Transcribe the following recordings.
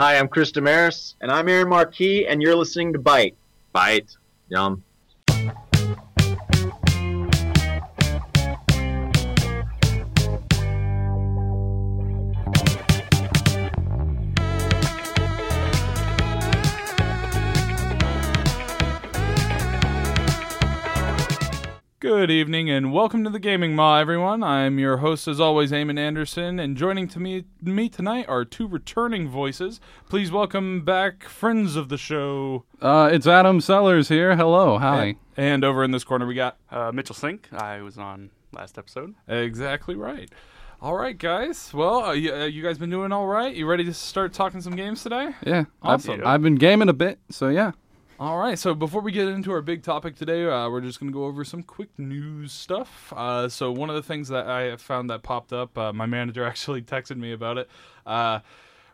Hi, I'm Chris Damaris. And I'm Aaron Marquis, and you're listening to Bite. Bite. Yum. Good evening and welcome to the Gaming Maw, everyone. I'm your host, as always, Eamon Anderson, and joining to me, me tonight are two returning voices. Please welcome back friends of the show. Uh, it's Adam Sellers here. Hello, hi. And over in this corner, we got Uh, Mitchell Sink. I was on last episode. exactly right. All right, guys. Well, uh, you, uh, you guys been doing all right? You ready to start talking some games today? Yeah, Awesome. I've, I've been gaming a bit, so yeah. All right, so before we get into our big topic today, uh, we're just going to go over some quick news stuff. Uh, so, one of the things that I found that popped up, uh, my manager actually texted me about it. Uh,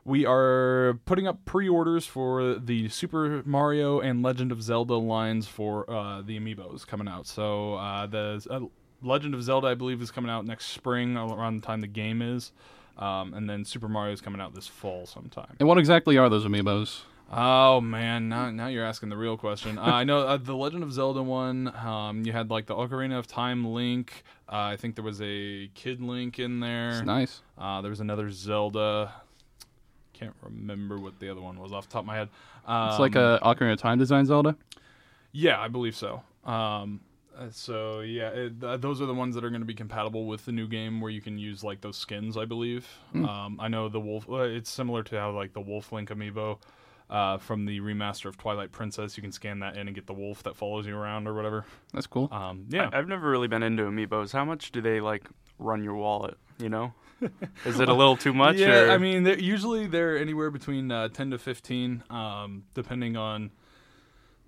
we are putting up pre orders for the Super Mario and Legend of Zelda lines for uh, the amiibos coming out. So, uh, the Legend of Zelda, I believe, is coming out next spring around the time the game is. Um, and then Super Mario is coming out this fall sometime. And what exactly are those amiibos? Oh man, now now you're asking the real question. Uh, I know uh, the Legend of Zelda one. Um, you had like the Ocarina of Time Link. Uh, I think there was a Kid Link in there. It's nice. Uh, there was another Zelda. Can't remember what the other one was off the top of my head. Um, It's like a Ocarina of Time design Zelda. yeah, I believe so. Um, uh, so yeah, it, th- those are the ones that are going to be compatible with the new game, where you can use like those skins. I believe. Um, I know the wolf. Uh, it's similar to how like the Wolf Link amiibo uh, from the remaster of Twilight Princess. You can scan that in and get the wolf that follows you around or whatever. That's cool. Um, yeah, I, have never really been into amiibos. How much do they like run your wallet? You know, is it a little too much? Yeah, or? I mean, they're, usually they're anywhere between uh, ten to fifteen, um, depending on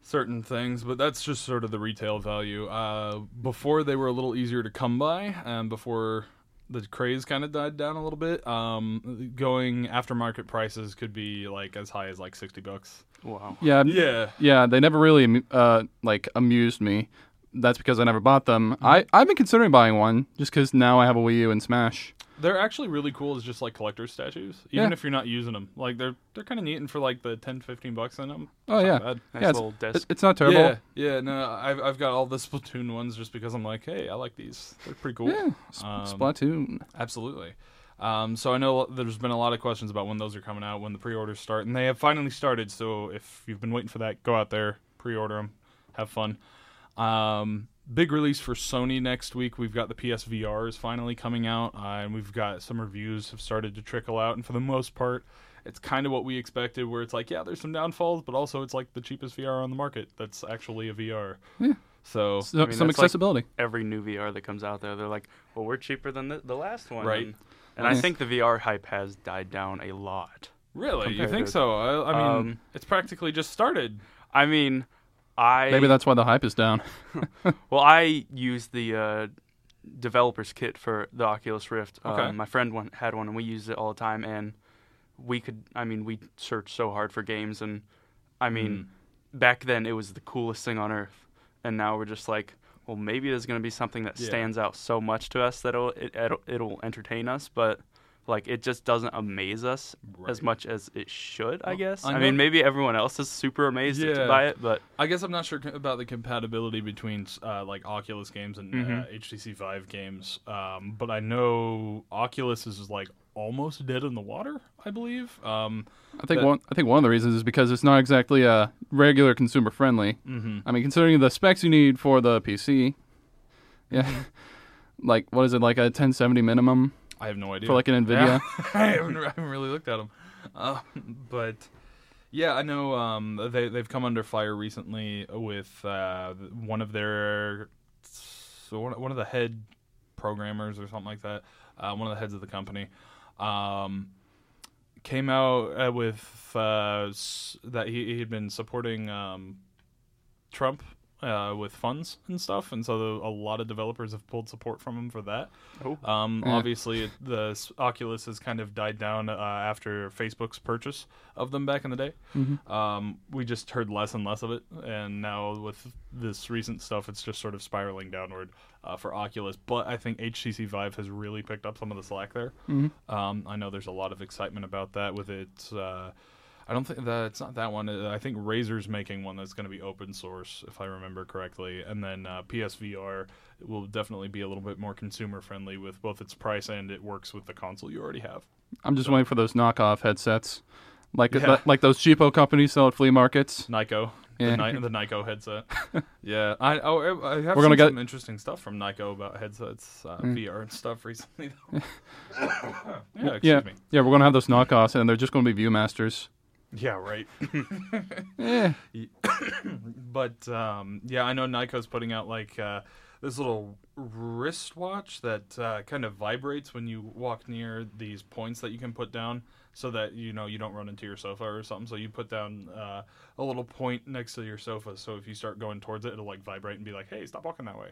certain things. But that's just sort of the retail value. Uh, before they were a little easier to come by, and before the craze kind of died down a little bit, um, going aftermarket prices could be like as high as like sixty bucks. wow. yeah, Yeah, yeah. They never really uh like amused me. That's because I never bought them. I I've been considering buying one just because now I have a Wii U and Smash. they're actually really cool as just like collector's statues, even Yeah. if you're not using them. Like they're they're kind of neat, and for like the 10, 15 bucks in them. Oh yeah, bad. Nice yeah. It's, little desk. it- it's not terrible. Yeah, yeah. No, I've I've got all the Splatoon ones just because I'm like, hey, I like these. They're pretty cool. Yeah, Sp- Um, Splatoon. Absolutely. Um, so I know there's been a lot of questions about when those are coming out, when the pre-orders start, and they have finally started. So if you've been waiting for that, go out there, pre-order them, have fun. Um, big release for Sony next week. We've got the PSVR is finally coming out, uh, and we've got some reviews have started to trickle out. And for the most part, it's kind of what we expected. Where it's like, yeah, there's some downfalls, but also it's like the cheapest VR on the market. That's actually a VR. Yeah. So So, mean, some that's like- accessibility. Every new VR that comes out there, they're like, "Well, we're cheaper than the, the last one." Right. And, and I think the VR hype has died down a lot. really, you think to- so? I, I mean, Um, it's practically just started. I mean, I Maybe that's why the hype is down. Well, I used the uh, developer's kit for the Oculus Rift. Okay. Um, my friend one, had one, and we used it all the time. And we could, I mean, we searched so hard for games, and I mean, Mm. back then it was the coolest thing on earth, and now we're just like, well, maybe there's going to be something that Yeah. stands out so much to us that it'll it, it'll, it'll entertain us, but. Like it just doesn't amaze us as much as it should, I guess. I I, mean, maybe everyone else is super amazed Yeah. by it, but I guess I'm not sure about the compatibility between uh, like Oculus games and uh, Mhm. HTC Vive games, um, but I know Oculus is like almost dead in the water. I believe. Um, I think That- one. I think one of the reasons is because it's not exactly uh, regular consumer friendly. mhm. I mean, considering the specs you need for the PC, yeah, like what is it like a 1070 minimum I have no idea for like an Nvidia? Yeah. I, haven't, I haven't really looked at them, uh, but yeah, I know um, they they've come under fire recently with uh, one of their so one, one of the head programmers or something like that, uh, one of the heads of the company. Um, came out uh, with uh, s- that he, he had been supporting um, Trump uh, with funds and stuff, and so the, a lot of developers have pulled support from him for that. Oh. Um, Yeah. Obviously, it, the Oculus has kind of died down uh, after Facebook's purchase of them back in the day. Mhm. Um, we just heard less and less of it, and now with this recent stuff, it's just sort of spiraling downward uh, for Oculus. But I think HTC Vive has really picked up some of the slack there. Mhm. Um, I know there's a lot of excitement about that with it. I don't think that it's not that one. Uh, I think Razer's making one that's going to be open source, if I remember correctly, and then uh, PSVR will definitely be a little bit more consumer friendly with both its price and it works with the console you already have. I'm just waiting for those knockoff headsets, like Yeah. like those cheapo companies sell at flea markets. Nyko, Yeah. the, Ni- the Nyko headset. yeah, I oh, I have We're gonna seen get- some interesting stuff from Nyko about headsets, uh, VR and stuff recently. Though. yeah, excuse yeah, me. yeah, we're gonna have those knockoffs, and they're just gonna be ViewMasters. Yeah, right. Yeah, but um, yeah, I know Nyko's putting out like uh, this little wristwatch that uh, kind of vibrates when you walk near these points that you can put down, so that you know you don't run into your sofa or something. So you put down uh, a little point next to your sofa, so if you start going towards it, it'll like vibrate and be like, "Hey, stop walking that way."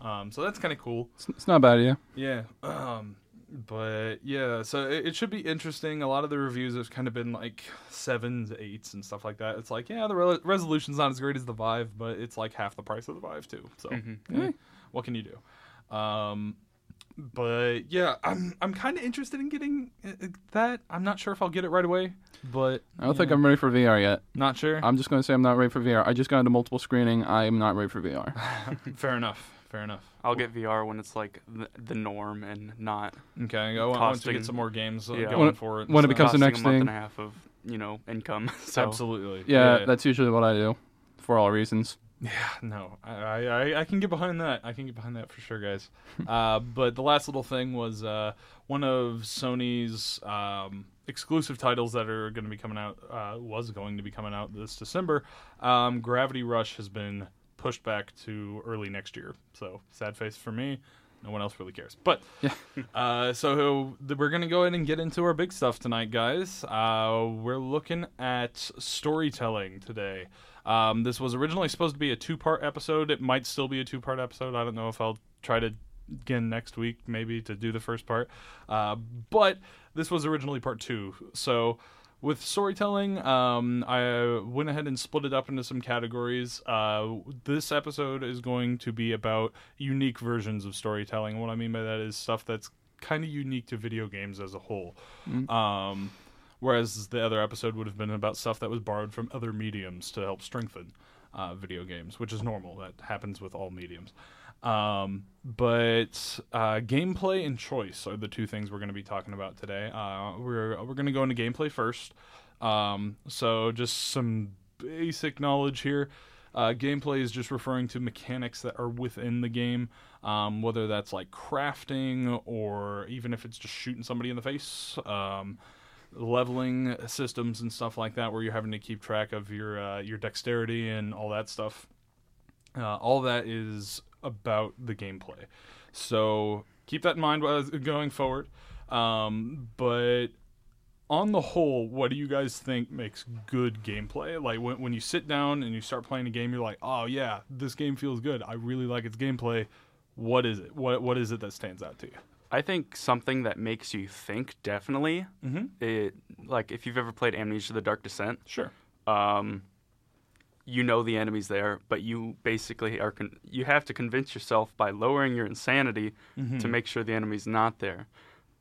Um, so that's kind of cool. it's, it's not bad yeah. Yeah. Um, but yeah, so it, it should be interesting. A lot of the reviews have kind of been like sevens, eights, and stuff like that. It's like, yeah, the re- resolution's not as great as the Vive, but it's like half the price of the Vive too. So, Mm-hmm. eh, what can you do? Um, but yeah, I'm I'm kind of interested in getting uh, that. I'm not sure if I'll get it right away, but I don't think yeah, I'm ready for VR yet. not sure. I'm just gonna say I'm not ready for VR. I just got into multiple screening. I am not ready for VR. Fair enough. Fair enough. I'll get VR when it's like the, the norm and not Okay, I want, once we Costing- get some more games uh, yeah. going When- for it. when it becomes the costing next a month thing. and a half of you know income. So absolutely, Yeah, that's usually what I do, for all reasons. Yeah, no, I, I, I- I can get behind that. I can get behind that for sure, guys. uh, but the last little thing was uh, one of Sony's um, exclusive titles that are going to be coming out uh, was going to be coming out this December. Um, Gravity Rush has been pushed back to early next year. So sad face for me. No one else really cares. But uh, so we're gonna go ahead and get into our big stuff tonight, guys. Uh, we're looking at storytelling today. Um, this was originally supposed to be a two-part episode. It might still be a two-part episode. I don't know if I'll try to again next week maybe to do the first part. Uh, but this was originally part two. So with storytelling, um, I went ahead and split it up into some categories. Uh, this episode is going to be about unique versions of storytelling. What I mean by that is stuff that's kind of unique to video games as a whole. Um, whereas the other episode would have been about stuff that was borrowed from other mediums to help strengthen uh, video games, which is normal. That happens with all mediums. Um, but uh, gameplay and choice are the two things we're going to be talking about today. Uh, we're we're going to go into gameplay first. Um, so just some basic knowledge here. Uh, gameplay is just referring to mechanics that are within the game, um, whether that's like crafting or even if it's just shooting somebody in the face. Um, leveling systems and stuff like that, where you're having to keep track of your uh, your dexterity and all that stuff. Uh, all that is about the gameplay. So keep that in mind going forward. Um, but on the whole, what do you guys think makes good gameplay? Like when, when you sit down and you start playing a game, you're like, oh yeah, this game feels good. I really like its gameplay. What is it? What what is it that stands out to you? I think something that makes you think definitely. Mm-hmm. It like if you've ever played Amnesia: The Dark Descent, Sure. um, you know the enemy's there, but you basically are con- you have to convince yourself by lowering your insanity Mm-hmm. to make sure the enemy's not there.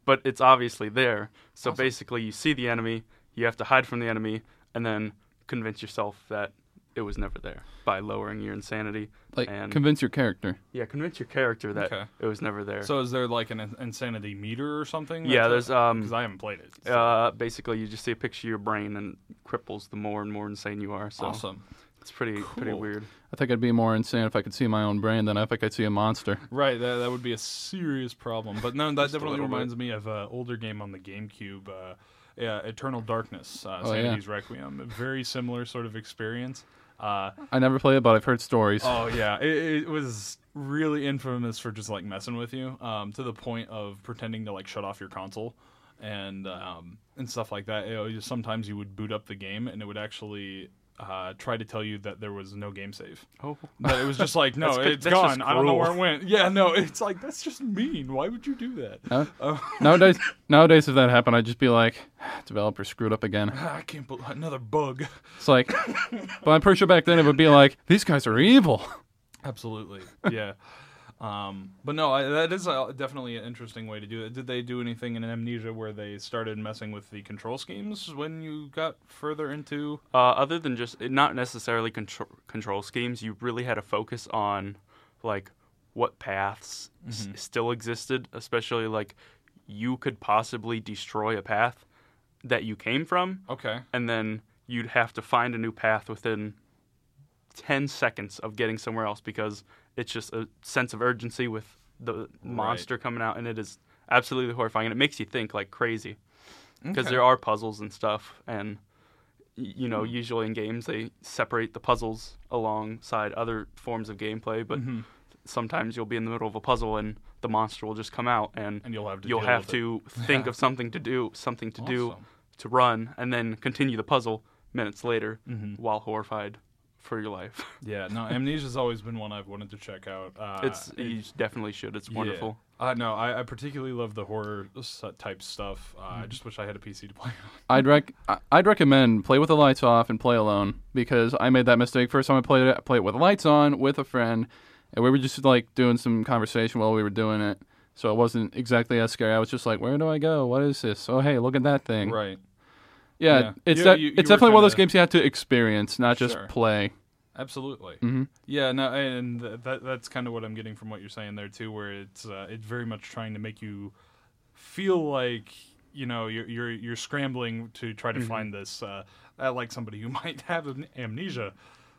But it's obviously there. So basically, you see the enemy, you have to hide from the enemy, and then convince yourself that it was never there by lowering your insanity. Like and convince your character. yeah, convince your character that Okay. it was never there. So is there like an insanity meter or something? Yeah, there's, um, because I haven't played it. so- uh, basically, you just see a picture of your brain and cripples the more and more insane you are. So awesome. It's pretty pretty weird. I think I'd be more insane if I could see my own brain than if I could see a monster. Right, that, that would be a serious problem. But no, that definitely little bit. reminds me of an older game on the GameCube, uh, yeah, Eternal Darkness, uh, Oh, yeah. Sanity's Requiem. A very similar sort of experience. Uh, I never played it, but I've heard stories. oh yeah, it, it was really infamous for just like messing with you, um, to the point of pretending to like shut off your console and um, and stuff like that. You know, you- sometimes you would boot up the game and it would actually. Uh, try to tell you that there was no game save. Oh, But it was just like, no, good- it's that's gone. I don't know where it went. Yeah, no, it's like that's just mean. Why would you do that? Huh? Oh, Nowadays, nowadays, if that happened, I'd just be like, developer screwed up again. I can't believe another bug. It's like, but I'm pretty sure back then it would be like, these guys are evil. Absolutely, yeah. Um, but no, I, that is uh definitely an interesting way to do it. Did they do anything in Amnesia where they started messing with the control schemes when you got further into? Uh, other than just not necessarily control control schemes, you really had to focus on like what paths s- still existed, especially like you could possibly destroy a path that you came from, Okay. and then you'd have to find a new path within 10 seconds of getting somewhere else because it's just a sense of urgency with the monster coming out and it is absolutely horrifying and it makes you think like crazy because Okay. there are puzzles and stuff and you know usually in games they separate the puzzles alongside other forms of gameplay but Mhm. sometimes you'll be in the middle of a puzzle and the monster will just come out and, And you'll have to. you'll have to think Yeah. of something to do something to do to run and then continue the puzzle minutes later Mhm. while horrified for your life. Yeah, no, Amnesia's always been one I've wanted to check out. Uh, it's you definitely should. It's yeah. wonderful. Uh, no, I, I particularly love the horror type stuff. Uh, Mm-hmm. I just wish I had a PC to play on. I'd rec I- I'd recommend play with the lights off and play alone because I made that mistake first time I played it. I played it with the lights on with a friend, and we were just like doing some conversation while we were doing it. So it wasn't exactly as scary. I was just like, "Where do I go? What is this? Oh, hey, look at that thing!" Right. Yeah, Yeah. it's You- de- you- you it's were definitely one of those games you have to experience, not just Sure. play. Absolutely. Mhm. Yeah, no, and th- that that's kind of what I'm getting from what you're saying there too, where it's uh, it's very much trying to make you feel like you know you're you're you're scrambling to try to Mm-hmm. find this, uh, uh, like somebody who might have am- amnesia.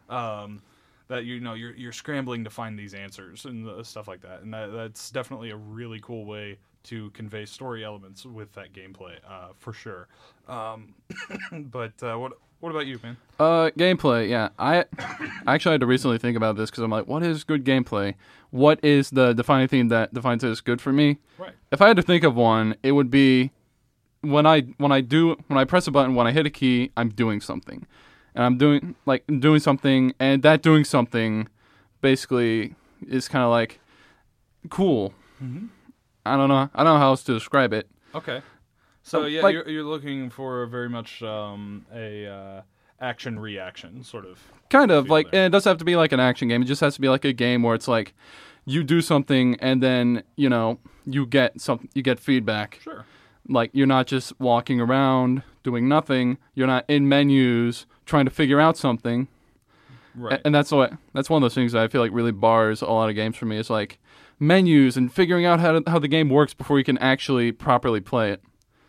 Um, that you know you're you're scrambling to find these answers and uh, stuff like that, and that, that's definitely a really cool way to convey story elements with that gameplay, uh, for sure. Um, but uh, what what about you, man? Uh, gameplay. Yeah, I I actually had to recently think about this because I'm like, what is good gameplay? What is the defining thing that defines it as good for me? Right. If I had to think of one, it would be when I when I do when I press a button when I hit a key, I'm doing something, and I'm doing like doing something, and that doing something basically is kind of like cool. Mhm. I don't know. I don't know how else to describe it. Okay. So Um, yeah, like- you're, you're looking for very much um, a uh, action reaction sort of. Kind of like, there. and it doesn't have to be like an action game. It just has to be like a game where it's like you do something and then you know you get some you get feedback. Sure. Like you're not just walking around doing nothing. You're not in menus trying to figure out something. Right. And that's what that's one of those things that I feel like really bars a lot of games for me. Is like menus and figuring out how to, how the game works before you can actually properly play it.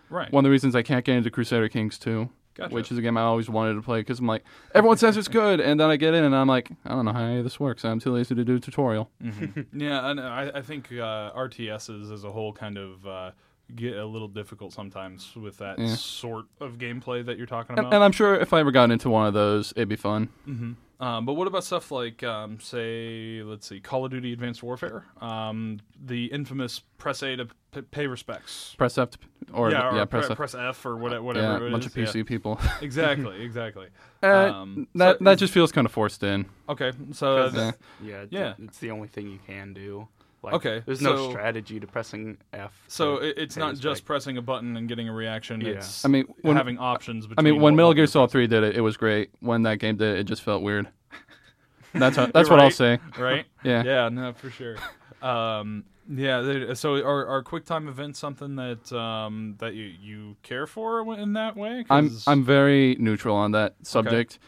right. One of the reasons I can't get into Crusader Kings 2, Gotcha. which is a game I always wanted to play because I'm like, everyone says it's good, and then I get in and I'm like, I don't know how any of this works. I'm too lazy to do a tutorial. Mhm. yeah, and I, I think uh, RTSs as a whole kind of uh, get a little difficult sometimes with that Yeah. sort of gameplay that you're talking about. and I'm sure if I ever got into one of those, it'd be fun. hmm Um, but what about stuff like, um, say, let's see, Call of Duty Advanced Warfare, um, the infamous press A to p- pay respects. Press F, to, or yeah, or yeah, pre- press F. press F or whatever. yeah, a bunch is, of PC yeah. people. Exactly, exactly. Uh, Um, that so- that just feels kind of forced in. Okay, so Because- yeah. Yeah, it's, Yeah. it's the only thing you can do. Like, Okay, there's so- no strategy to pressing F. so it, it's not respect. just pressing a button and getting a reaction. Yeah. It's I mean, when- having options. I mean, when what Metal button Gear to Solid 3 did it, it was great. When that game did it, it just felt weird. That's how, that's You're what I'll say. right? Yeah. Yeah, no, for sure. Um, yeah, there- so are, are QuickTime events something that um, that you, you care for in that way? I'm 'Cause- I'm very neutral on that subject.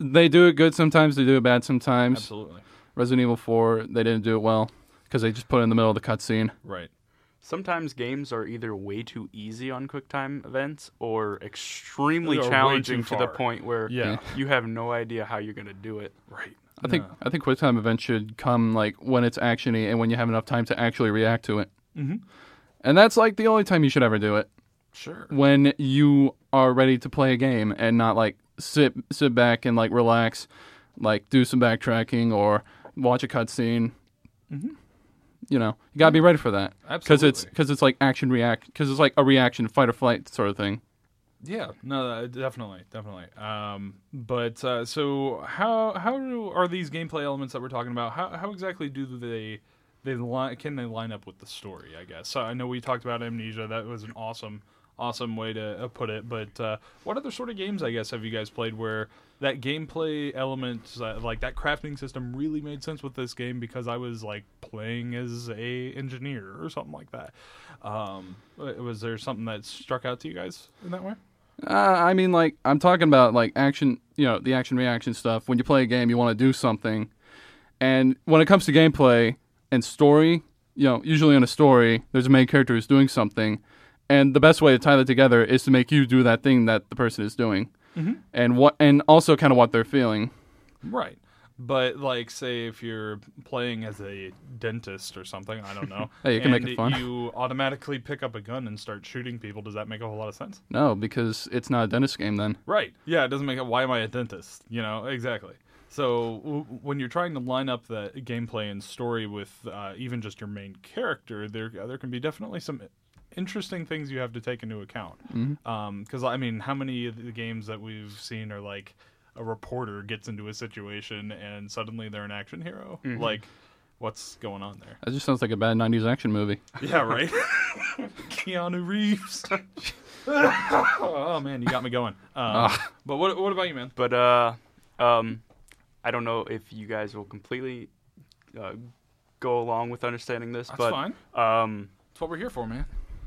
They do it good sometimes. They do it bad sometimes. absolutely Resident Evil 4, they didn't do it well because they just put it in the middle of the cutscene. right. Sometimes games are either way too easy on QuickTime events or extremely Or way challenging too to the far. point where Yeah, you have no idea how you're going to do it. right. I think I think QuickTime events should come like when it's actiony and when you have enough time to actually react to it. Mhm. And that's like the only time you should ever do it Sure. when you are ready to play a game and not like sit sit back and like relax, like do some backtracking or watch a cutscene. You know, you gotta be ready for that because it's because it's like action react because it's like a reaction fight or flight sort of thing. Yeah, no, uh, definitely, definitely. Um, but uh, so how how do, are these gameplay elements that we're talking about? How how exactly do they they li- can they line up with the story? I guess. So I know we talked about Amnesia. That was an awesome awesome way to uh, put it. But uh, what other sort of games, I guess, have you guys played where that gameplay element, like that crafting system, really made sense with this game because I was like playing as a engineer or something like that. Um, was there something that struck out to you guys in that way? Uh, I mean, like I'm talking about like action, you know, the action reaction stuff. When you play a game, you want to do something, and when it comes to gameplay and story, you know, usually in a story, there's a main character who's doing something, and the best way to tie that together is to make you do that thing that the person is doing, Mhm. and what, and also kind of what they're feeling. Right. But like, say if you're playing as a dentist or something, I don't know. Hey, you can make it fun. You automatically pick up a gun and start shooting people. Does that make a whole lot of sense? No, because it's not a dentist game then. Right. Yeah, it doesn't make it. Why am I a dentist? You know, exactly. So w- when you're trying to line up the gameplay and story with uh, even just your main character, there there can be definitely some interesting things you have to take into account. Because I mean, how many of the games that we've seen are like a reporter gets into a situation and suddenly they're an action hero? Like, what's going on there? That just sounds like a bad '90s action movie. Yeah, right. Keanu Reeves. oh man, you got me going. Um, but what what about you, man? But uh, um, I don't know if you guys will completely uh, go along with understanding this, That's but fine. um, That's what we're here for, man.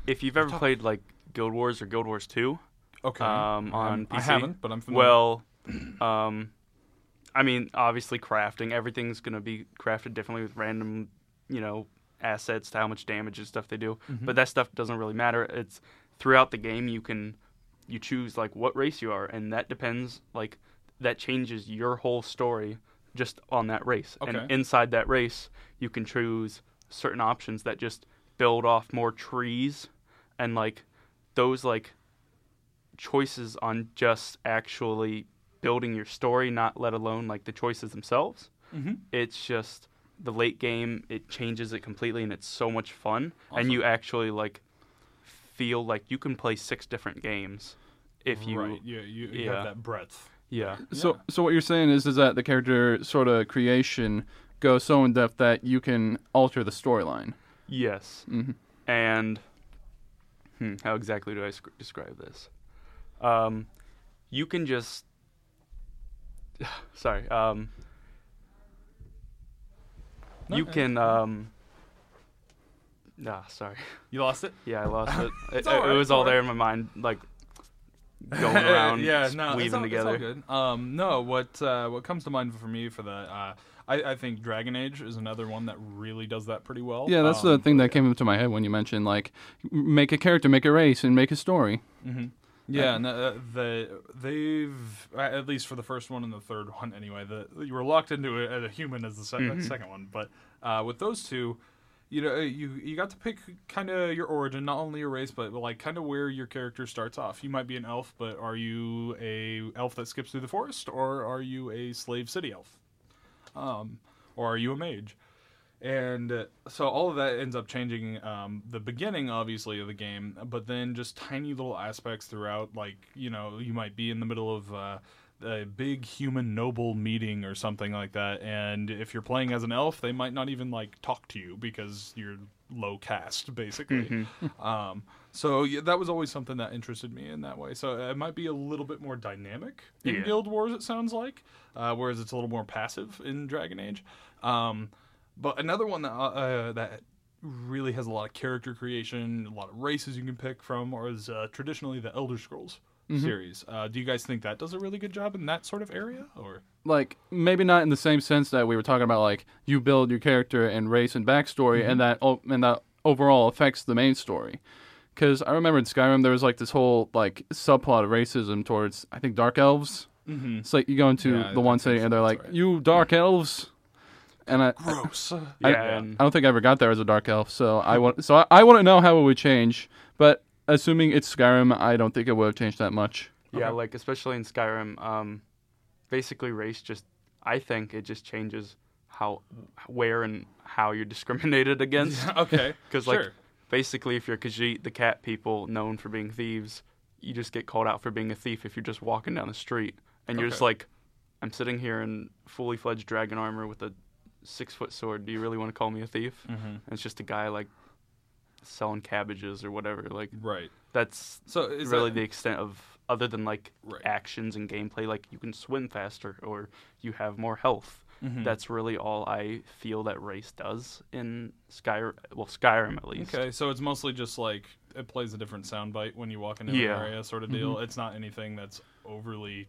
If you've ever played like Guild Wars or Guild Wars 2, Okay. um, on Um, I PC, haven't, but I'm familiar. well, um, I mean, obviously crafting, everything's gonna be crafted differently with random, you know, assets to how much damage and stuff they do. Mm-hmm. But that stuff doesn't really matter. It's throughout the game you can you choose like what race you are, and that depends like that changes your whole story just on that race. Okay. And inside that race, you can choose certain options that just build off more trees and like those like choices on just actually building your story, not let alone like the choices themselves. Mhm. It's just the late game. It changes it completely, and it's so much fun. Awesome. And you actually like feel like you can play six different games if you right, you you, you yeah. have that breadth. yeah So, Yeah. so what you're saying is, is that the character sort of creation goes so in depth that you can alter the storyline. yes hmm and hmm, how exactly do I sc- describe this? Um, you can just sorry. Um, No, you can um. Ah, sorry. You lost it. Yeah, I lost it. it, It's it- all right, it was all there in my mind, like going around, yeah, no, weaving all, together. It's all good. Um, no, what uh, what comes to mind for me for that, uh, I, I think Dragon Age is another one that really does that pretty well. Yeah, that's um, the thing that came into my head when you mentioned like make a character, make a race, and make a story. hmm Yeah, and uh, the they've at least for the first one and the third one anyway. The you were locked into it as a human as the se- Mhm. second one, but uh, with those two, you know, you you got to pick kind of your origin, not only your race, but like kind of where your character starts off. You might be an elf, but are you a elf that skips through the forest, or are you a slave city elf, um, or are you a mage? And uh, so all of that ends up changing um, the beginning, obviously, of the game, but then just tiny little aspects throughout. Like, you know, you might be in the middle of uh, a big human noble meeting or something like that, and if you're playing as an elf, they might not even like talk to you because you're low caste, basically. um, so yeah, that was always something that interested me in that way. So it might be a little bit more dynamic in Yeah. Guild Wars. It sounds like, uh, whereas it's a little more passive in Dragon Age. Um, but another one that uh, uh, that really has a lot of character creation, a lot of races you can pick from, or is uh, traditionally the Elder Scrolls series. Uh, do you guys think that does a really good job in that sort of area? Or Like maybe not in the same sense that we were talking about, like you build your character and race and backstory, and that o- and that overall affects the main story. Because I remember in Skyrim there was like this whole like subplot of racism towards I think dark elves. mm-hmm. It's like you go into Yeah, the one think city and they're like, right. "You dark elves," and I, gross. I, Yeah, and I don't think I ever got there as a dark elf, so I want so I, I want to know how it would change. But assuming it's Skyrim, I don't think it would have changed that much. Yeah, Okay. like especially in Skyrim, um, basically race just I think it just changes how where and how you're discriminated against. okay. Because sure. like basically, if you're Khajiit, the cat people known for being thieves, you just get called out for being a thief if you're just walking down the street and you're just like, I'm sitting here in fully fledged dragon armor with a six foot sword. Do you really want to call me a thief? Mhm. And it's just a guy like selling cabbages or whatever. Like Right. that's So is really that, the extent of other than like Right. actions and gameplay. Like you can swim faster or you have more health. Mhm. That's really all I feel that race does in Skyrim. Well, Skyrim at least. Okay, so it's mostly just like it plays a different soundbite when you walk into Yeah. an area, sort of deal. It's not anything that's overly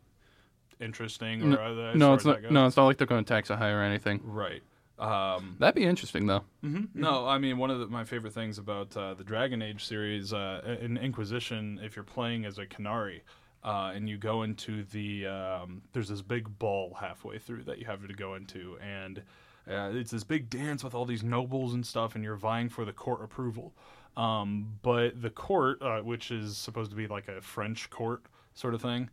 interesting or No- other. No, it's not. No, it's not like they're going to tax a high or anything. Right. Um, That'd be interesting though. hmm No, I mean one of the, my favorite things about uh, the Dragon Age series uh, in Inquisition, if you're playing as a Qunari, uh, and you go into the um, there's this big ball halfway through that you have to go into, and uh, it's this big dance with all these nobles and stuff, and you're vying for the court approval. Um, but the court, uh, which is supposed to be like a French court sort of thing,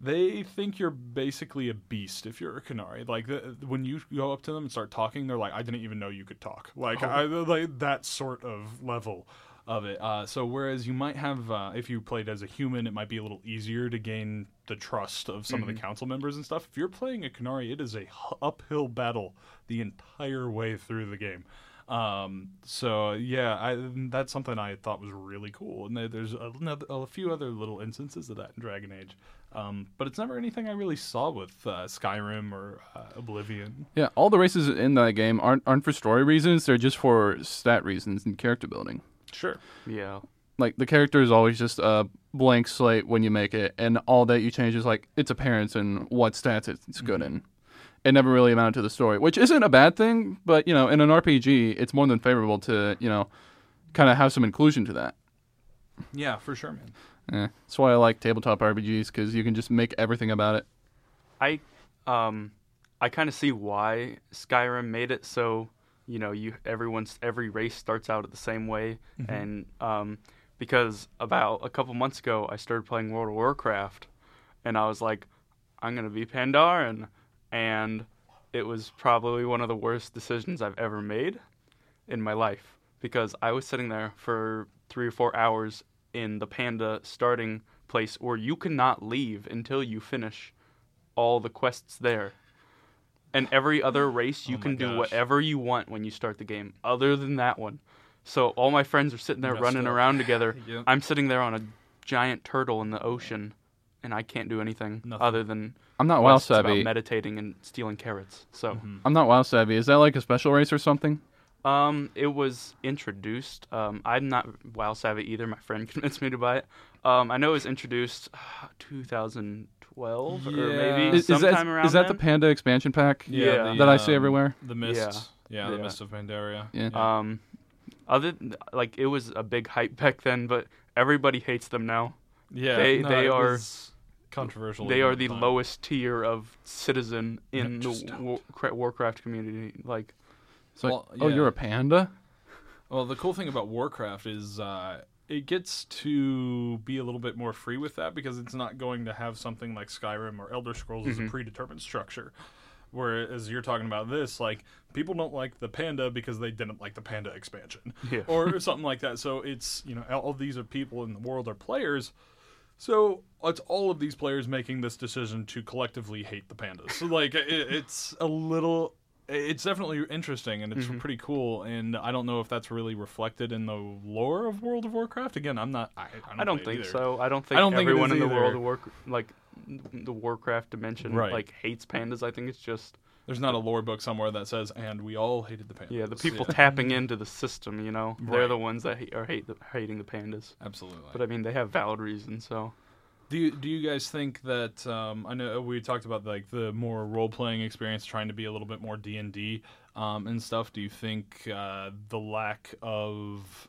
they think you're basically a beast if you're a Qunari. Like the, when you go up to them and start talking, they're like, "I didn't even know you could talk." Like, I, like that sort of level of it. Uh, so whereas you might have, uh, if you played as a human, it might be a little easier to gain the trust of some of the council members and stuff. If you're playing a Qunari, it is a h- uphill battle the entire way through the game. Um, so yeah, I, that's something I thought was really cool, and there's another, a few other little instances of that in Dragon Age, um, but it's never anything I really saw with uh, Skyrim or uh, Oblivion. Yeah, all the races in that game aren't aren't for story reasons. They're just for stat reasons and character building. Sure. Yeah. Like the character is always just a blank slate when you make it, and all that you change is like its appearance and what stats it's good in. It never really amounted to the story, which isn't a bad thing. But you know, in an RPG, it's more than favorable to you know, kind of have some inclusion to that. Yeah, for sure, man. Yeah, that's why I like tabletop RPGs because you can just make everything about it. I um I kind of see why Skyrim made it so you know you everyone's every race starts out at the same way. And um because about a couple months ago I started playing World of Warcraft and I was like I'm going to be Pandaren. And it was probably one of the worst decisions I've ever made in my life because I was sitting there for 3 or 4 hours in the panda starting place where you cannot leave until you finish all the quests there. And every other race, you Oh can do gosh. whatever you want when you start the game, other than that one. So all my friends are sitting there Messed running up. around together. Yep. I'm sitting there on a giant turtle in the ocean, and I can't do anything Nothing. other than I'm not WoW quests about savvy. meditating and stealing carrots. So, Mm-hmm. I'm not WoW savvy. Is that like a special race or something? um, it was introduced. Um, I'm not WoW savvy either. My friend convinced me to buy it. Um, I know it was introduced 2012 or maybe Is, is sometime that around is that the. Panda expansion pack? Yeah. the, That I see um, everywhere? The mist. Yeah, the Yeah. mist of Pandaria. Yeah. Um, other like it was a big hype back then, but everybody hates them now. yeah. they- no, they it are- was controversial. They are the time. lowest tier of citizen in just the. War- Warcraft community. Like, It's like, Well, oh, you're a panda. Well, the cool thing about Warcraft is uh, it gets to be a little bit more free with that because it's not going to have something like Skyrim or Elder Scrolls as a mm-hmm. predetermined structure. Whereas you're talking about this, like people don't like the panda because they didn't like the panda expansion, Yeah. or something like that. So it's you know all of these are people in the world are players. So it's all of these players making this decision to collectively hate the pandas. So like it, it's a little, it's definitely interesting and it's mm-hmm. pretty cool. And I don't know if that's really reflected in the lore of World of Warcraft. Again, I'm not. I, I don't, I don't think either. so. I don't think, I don't think everyone is in the world of warcraft like the Warcraft dimension Right. like hates pandas. I think it's just There's not a lore book somewhere that says, "And we all hated the pandas." yeah, the people tapping into the system. You know, they're the ones that are hate the, hating the pandas. Absolutely. But I mean, they have valid reasons. So Do you, do you guys think that um, I know we talked about like the more role playing experience, trying to be a little bit more D and D um, and stuff? Do you think uh, the lack of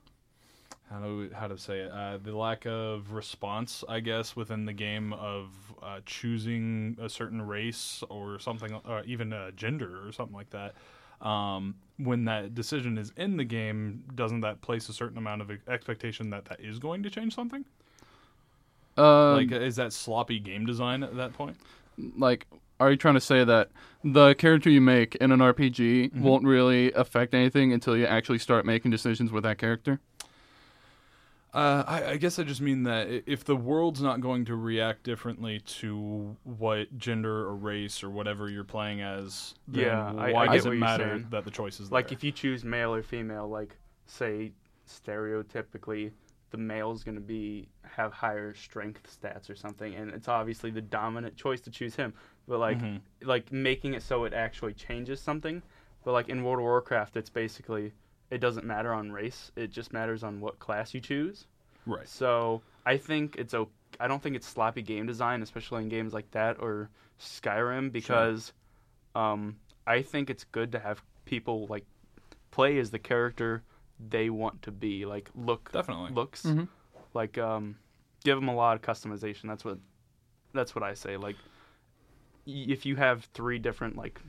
how do how to say it uh, the lack of response, I guess, within the game of uh, choosing a certain race or something, or even a gender or something like that? Um, when that decision is in the game, doesn't that place a certain amount of expectation that that is going to change something? Uh, like is that sloppy game design at that point like are you trying to say that the character you make in an RPG Mm-hmm. won't really affect anything until you actually start making decisions with that character? uh, I, I guess I just mean that if the world's not going to react differently to what gender or race or whatever you're playing as, then Yeah, why I get does it matter that the choice is like there? if you choose male or female, like say stereotypically the male's going to be have higher strength stats or something, and it's obviously the dominant choice to choose him. But like Mhm. like making it so it actually changes something. But like in World of Warcraft, it's basically it doesn't matter on race; it just matters on what class you choose. Right. So I think it's o- I don't think it's sloppy game design, especially in games like that or Skyrim, because um, I think it's good to have people like play as the character they want to be, like look Definitely. looks, Mhm. like um, give them a lot of customization. That's what that's what I say. Like y- if you have three different like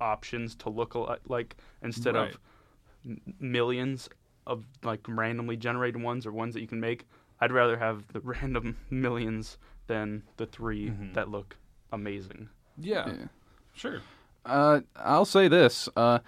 options to look al- like instead Right. of m- millions of like randomly generated ones or ones that you can make, I'd rather have the random millions than the 3 Mhm. that look amazing. Yeah. Yeah. Sure. Uh, I'll say this. Uh,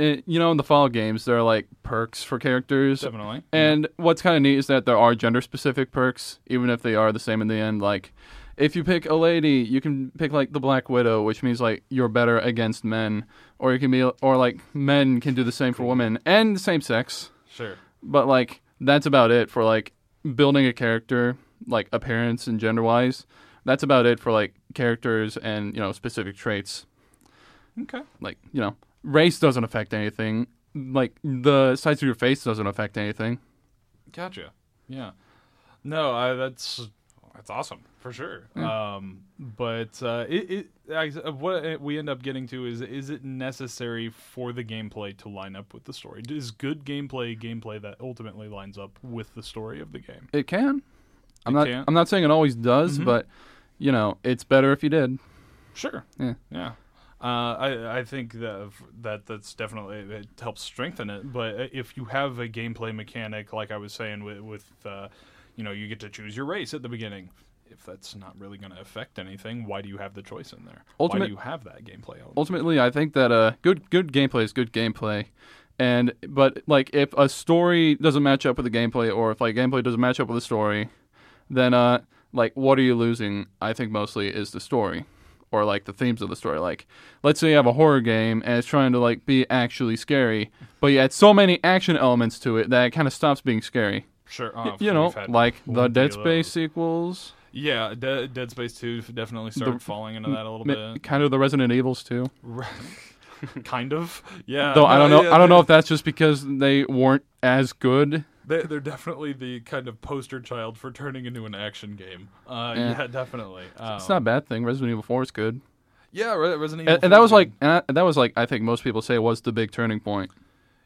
it, you know, in the fall games, there are like perks for characters, Definitely. and what's kind of neat is that there are gender-specific perks, even if they are the same in the end. Like, if you pick a lady, you can pick like the Black Widow, which means like you're better against men, or you can be, or like men can do the same for women and the same sex. Sure. But like that's about it for like building a character, like appearance and gender-wise. That's about it for like characters and you know specific traits Okay. like you know race doesn't affect anything like the size of your face doesn't affect anything Gotcha. Yeah. No, I, that's that's awesome for sure. Um, but uh, it, it I, what we end up getting to is is it necessary for the gameplay to line up with the story? Is good gameplay gameplay that ultimately lines up with the story of the game? it can i'm It not can? i'm not saying it always does Mhm. but you know it's better if you did Sure. Yeah. Yeah. Uh, I I think that that that's definitely it helps strengthen it. But if you have a gameplay mechanic, like I was saying with with uh, you know you get to choose your race at the beginning. If that's not really going to affect anything, why do you have the choice in there? why do you have that gameplay element? ultimately i think that uh good good gameplay is good gameplay and but like if a story doesn't match up with the gameplay or if like gameplay doesn't match up with the story then uh like what are you losing i think mostly is the story or like the themes of the story like let's say you have a horror game and it's trying to like be actually scary but you add so many action elements to it that it kind of stops being scary Sure. Uh, you know like the dead space sequels Yeah, De- Dead Space Two definitely started falling into that a little bit. kind of the resident evils too kind of. Yeah. though i don't know yeah, i don't know if that's just because they weren't as good They, they're definitely the kind of poster child for turning into an action game. Uh, Yeah. yeah. definitely. It's Um, not a bad thing. Resident Evil Four is good, Yeah, Resident Evil. and, and that was like, and I- that was like, I think most people say was the big turning point.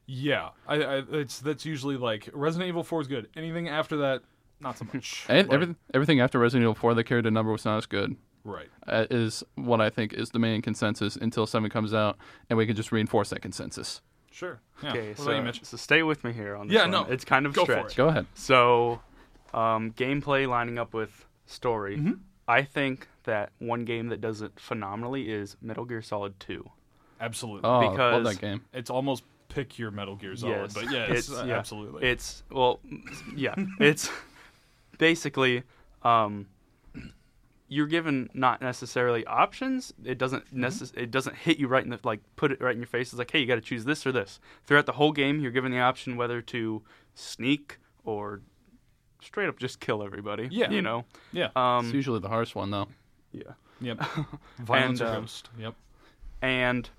yeah, I, I, it's that's usually like Resident Evil Four is good. Anything after that, not so much. And Like, everything, everything after Resident Evil Four, they carried a number was not as good. right. Uh, is what I think is the main consensus until something comes out, and we can just reinforce that consensus. Sure. Yeah. Okay, What so, about you, Mitch? so stay with me here on this Yeah, one. no, It's kind of a go for stretch. it. Go ahead. So, um, gameplay lining up with story. Mhm. I think that one game that does it phenomenally is Metal Gear Solid 2. Absolutely. Oh, love Because- that game. it's almost pick your Metal Gear Solid, Yes. but yeah, it's, It's- uh, yeah. absolutely. It's well, yeah, it's basically um, you're given not necessarily options. It doesn't Mm-hmm. necess- It doesn't hit you right in the like put it right in your face. It's like, hey, you got to choose this or this. Throughout the whole game, you're given the option whether to sneak or straight up just kill everybody. Yeah. you know. yeah. Um, It's usually the harsh one though. yeah. Yep. Violence and, or um, Ghost. Yep. And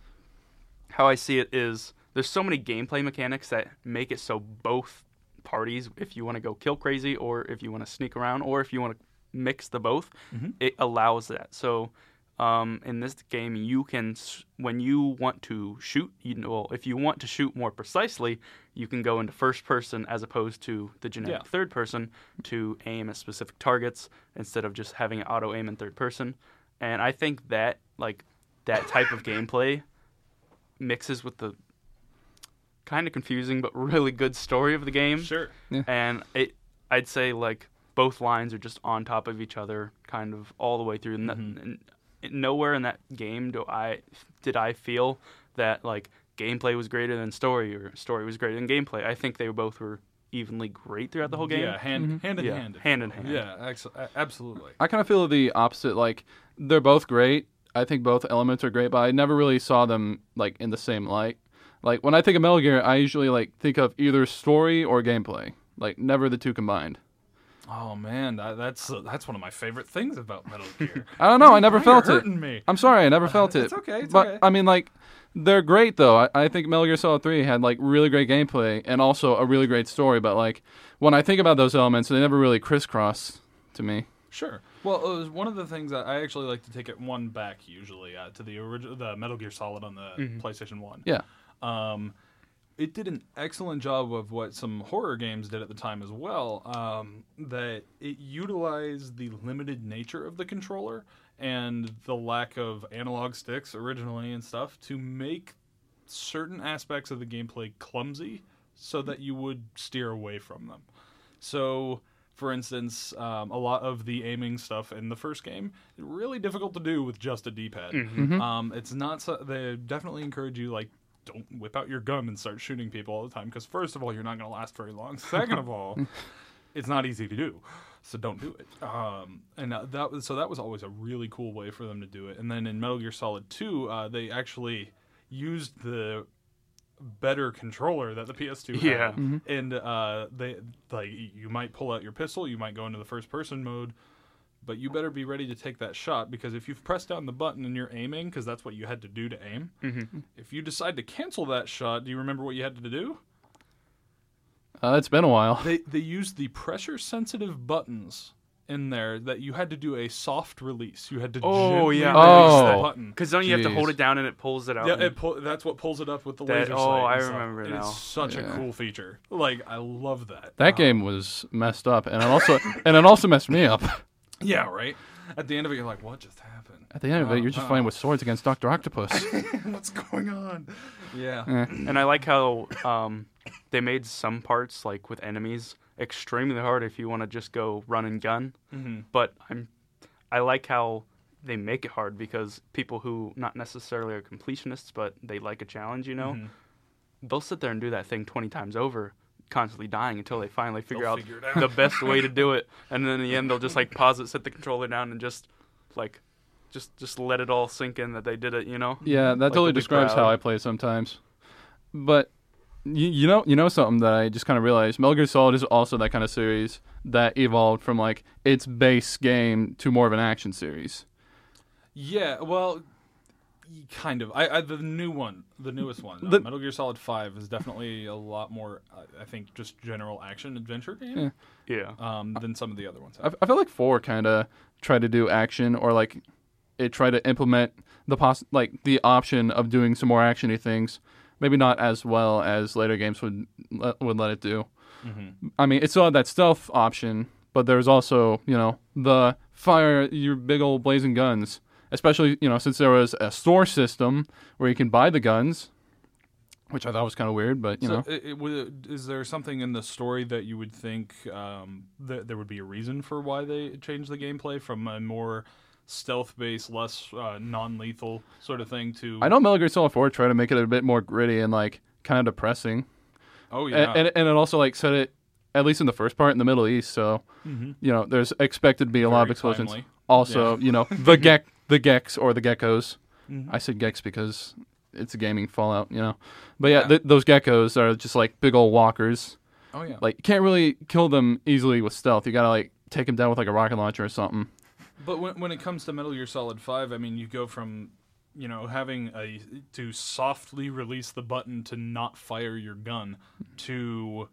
how I see it is there's so many gameplay mechanics that make it so both parties, if you want to go kill crazy or if you want to sneak around or if you want to mix the both, Mhm. it allows that. So um, in this game, you can, when you want to shoot, you know, well, if you want to shoot more precisely, you can go into first person as opposed to the generic Yeah. third person to aim at specific targets instead of just having it auto aim in third person. And I think that like that type of gameplay mixes with the kind of confusing but really good story of the game. Sure. And it, I'd say like both lines are just on top of each other, kind of all the way through. And, that- Mhm. and nowhere in that game do I did I feel that like gameplay was greater than story or story was greater than gameplay. I think they both were evenly great throughout the whole game. Yeah, hand hand in Yeah, hand. hand in hand. Yeah, ex- absolutely. I kind of feel the opposite. Like they're both great. I think both elements are great, but I never really saw them like in the same light. Like when I think of Metal Gear, I usually like think of either story or gameplay. Like never the two combined. Oh man, that, that's uh, that's one of my favorite things about Metal Gear. I don't know. I never felt it. me. I'm sorry, I never felt it. It's okay, it's but okay. I mean, like, they're great though. I, I think Metal Gear Solid Three had like really great gameplay and also a really great story. But like, when I think about those elements, they never really crisscross to me. Sure. Well, it was one of the things that I actually like to take it one back usually uh, to the original, the Metal Gear Solid on the PlayStation One. Yeah. Um, it did an excellent job of what some horror games did at the time as well. Um, that it utilized the limited nature of the controller and the lack of analog sticks originally and stuff to make certain aspects of the gameplay clumsy so that you would steer away from them. So, for instance, um, a lot of the aiming stuff in the first game really difficult to do with just a D-pad. Mm-hmm. Um, it's not. So, they definitely encourage you like. Don't whip out your gun and start shooting people all the time because first of all, you're not going to last very long. Second of all, it's not easy to do, so don't do it. Um, and uh, that was so that was always a really cool way for them to do it. And then in Metal Gear Solid Two, uh, they actually used the better controller that the PS2 had. Yeah. And uh, they like you might pull out your pistol, you might go into the first person mode, but you better be ready to take that shot because if you've pressed down the button and you're aiming, because that's what you had to do to aim. Mm-hmm. If you decide to cancel that shot, do you remember what you had to do? Uh, it's been a while. They they used the pressure sensitive buttons in there that you had to do a soft release. You had to Oh, gently yeah. release the Oh. button. Because don't you have to hold it down and it pulls it out? Yeah, it pull, that's what pulls it up with the That- laser oh, sight. and I stuff. remember It is now. such a cool feature. Like I love that. That Um, game was messed up, and it also and it also messed me up. Yeah, right. At the end of it, you're like, "What just happened? At the end of it, you're just Oh, fighting with swords against Doctor Octopus. What's going on?" Yeah. Eh. And I like how um, they made some parts, like with enemies, extremely hard if you want to just go run and gun. hmm But I'm, I like how they make it hard because people who not necessarily are completionists, but they like a challenge, you know, Mhm. they'll sit there and do that thing 20 times over, constantly dying until they finally figure out figure out. the best way to do it. And then in the end, they'll just like pause it, set the controller down, and just like, just just let it all sink in that they did it, you know? Yeah, that Like totally the big describes how. I play sometimes. But you, you know, you know something that I just kind of realized. Metal Gear Solid is also that kind of series that evolved from like its base game to more of an action series. Yeah. Well, y- kind of. I, I the new one, the newest one, uh, The- Metal Gear Solid Five, is definitely a lot more. I- I think just general action adventure game Yeah. Yeah. um, than some of the other ones. I, I feel like four kind of tried to do action, or like it tried to implement the poss- like the option of doing some more actiony things. Maybe not as well as later games would let, would let it do. Mhm. I mean, it still had that stealth option, but there was also you know the fire your big old blazing guns. Especially you know since there was a store system where you can buy the guns, which I thought was kind of weird, but you so know. it, it, is there something in the story that you would think um, that there would be a reason for why they changed the gameplay from a more stealth-based, less uh, non-lethal sort of thing to? I know Metal Gear Solid 4 tried to make it a bit more gritty and like kind of depressing. Oh yeah. and, and it also like set it at least in the first part in the Middle East. So Mhm. you know, there's expected to be a lot of explosions. timely. Also, you know, the gek, the geks or the geckos. Mhm. I said geks because it's a gaming Fallout, you know. But yeah, Yeah. th- those geckos are just like big old walkers. Oh yeah. Like you can't really kill them easily with stealth. You gotta like take them down with like a rocket launcher or something. But when when it comes to Metal Gear Solid Five, I mean, you go from you know having a to softly release the button to not fire your gun to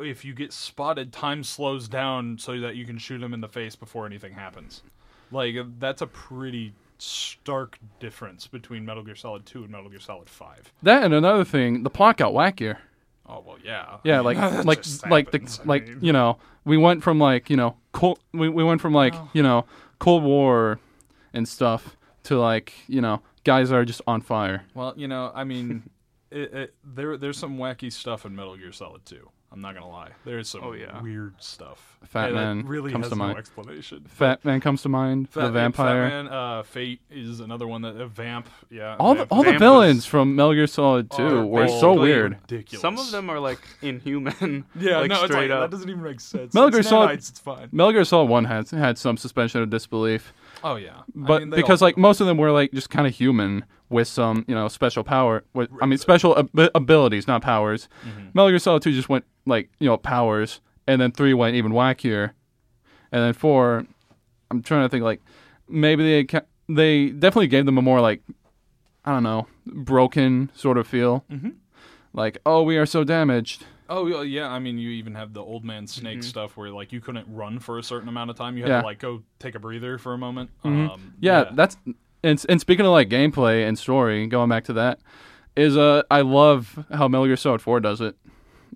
if you get spotted, time slows down so that you can shoot them in the face before anything happens. Like that's a pretty stark difference between Metal Gear Solid Two and Metal Gear Solid Five. That and another thing, the plot got wackier. Oh well, yeah, Yeah, like like like the happens. I like mean- you know we went from like you know cold we we went from like Oh. you know Cold War and stuff to like you know guys are just on fire. Well, you know, I mean, it, it, there there's some wacky stuff in Metal Gear Solid 2. I'm not gonna lie. There's some Oh, yeah. weird stuff. Fat And that Man really comes has to no mind. explanation. Fat Man comes to mind. Fat, the vampire. Fat Man, uh, Fate is another one that uh, Vamp. Yeah, all the all the villains was- from Metal Gear Solid 2 were so weird. ridiculous. Some of them are like inhuman. yeah, like no, it's like, straight that doesn't even make sense. Metal Gear Solid- it's fine. Metal Gear Solid 1 had had some suspension of disbelief. Oh yeah, I but mean, because all- like most of them were like just kind of human with some you know special power with, i mean special ab- abilities not powers Mhm. metal gear solid 2 just went like you know powers and then 3 went even wackier and then 4 i'm trying to think like maybe they ca- they definitely gave them a more like i don't know broken sort of feel Mhm. like oh we are so damaged Oh yeah, yeah. I mean, you even have the old man snake Mhm. stuff where like you couldn't run for a certain amount of time. You had Yeah. to like go take a breather for a moment. Mhm. Um, yeah, that's and and speaking of like gameplay and story, going back to that, is uh I love how Metal Gear Solid Four does it.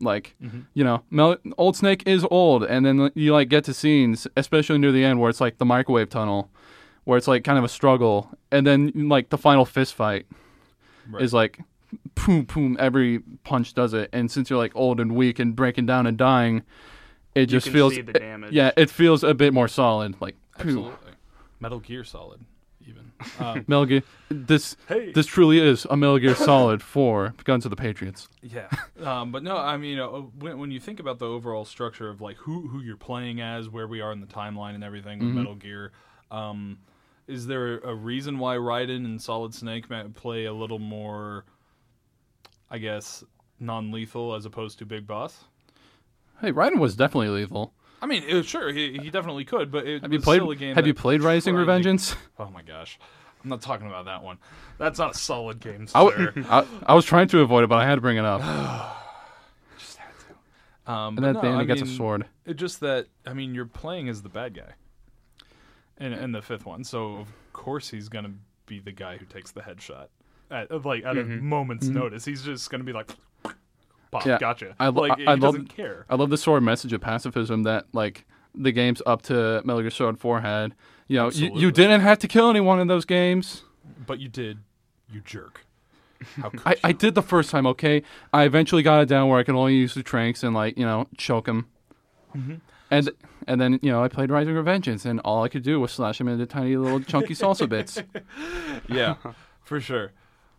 Like, Mhm. you know, Mel- Old Snake is old, and then you like get to scenes, especially near the end, where it's like the microwave tunnel, where it's like kind of a struggle, and then like the final fist fight Right. is like, boom, boom, every punch does it, and since you're like old and weak and breaking down and dying, it just you can feels, see the damage. yeah, it feels a bit more solid. Like, absolutely Metal Gear Solid. Even um, Metal Gear, this hey, This truly is a Metal Gear Solid for Guns of the Patriots. Yeah, um, but no, I mean, uh, when, when you think about the overall structure of like who who you're playing as, where we are in the timeline and everything with Mhm. Metal Gear, um, is there a reason why Raiden and Solid Snake might play a little more, I guess, non-lethal as opposed to Big Boss? Hey, Raiden was definitely lethal. I mean, uh, sure, he, he definitely could, but it Have you played still a game Have you played Rising tried Revengeance? Oh my gosh, I'm not talking about that one. That's not a solid game, I, sir. w- I, I was trying to avoid it, but I had to bring it up. Just had to. Um, And but then at the end, I he gets a sword. It just that I mean you're playing as the bad guy, in in the fifth one, so of course he's gonna be the guy who takes the headshot at like at a Mhm. moment's Mhm. notice. He's just gonna be like, "Pop, Yeah, gotcha." I lo- like I- I love- doesn't care. I love the sword message of pacifism that, like, the games up to Metal Gear Solid 4 had. You know, you, you didn't have to kill anyone in those games. But you did, you jerk. How could I, I did the first time, okay? I eventually got it down where I could only use the tranks and, like, you know, choke him. Mhm. And and then, you know, I played Rising Revengeance, and all I could do was slash him into tiny little chunky salsa bits. yeah, for sure.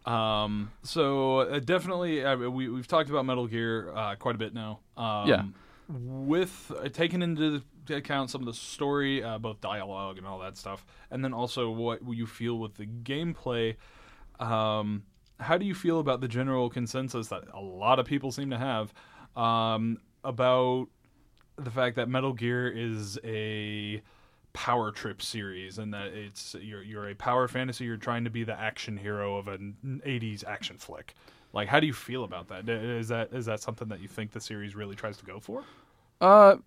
Um, so uh, definitely, uh, we we've talked about Metal Gear uh, quite a bit now. Um, Yeah. With uh, taking into account some of the story, uh, both dialogue and all that stuff, and then also what you feel with the gameplay. Um, how do you feel about the general consensus that a lot of people seem to have um, about the fact that Metal Gear is a power trip series and that it's you're you're a power fantasy you're trying to be the action hero of an 80s action flick. Like how do you feel about that? Is that is that something that you think the series really tries to go for? Uh,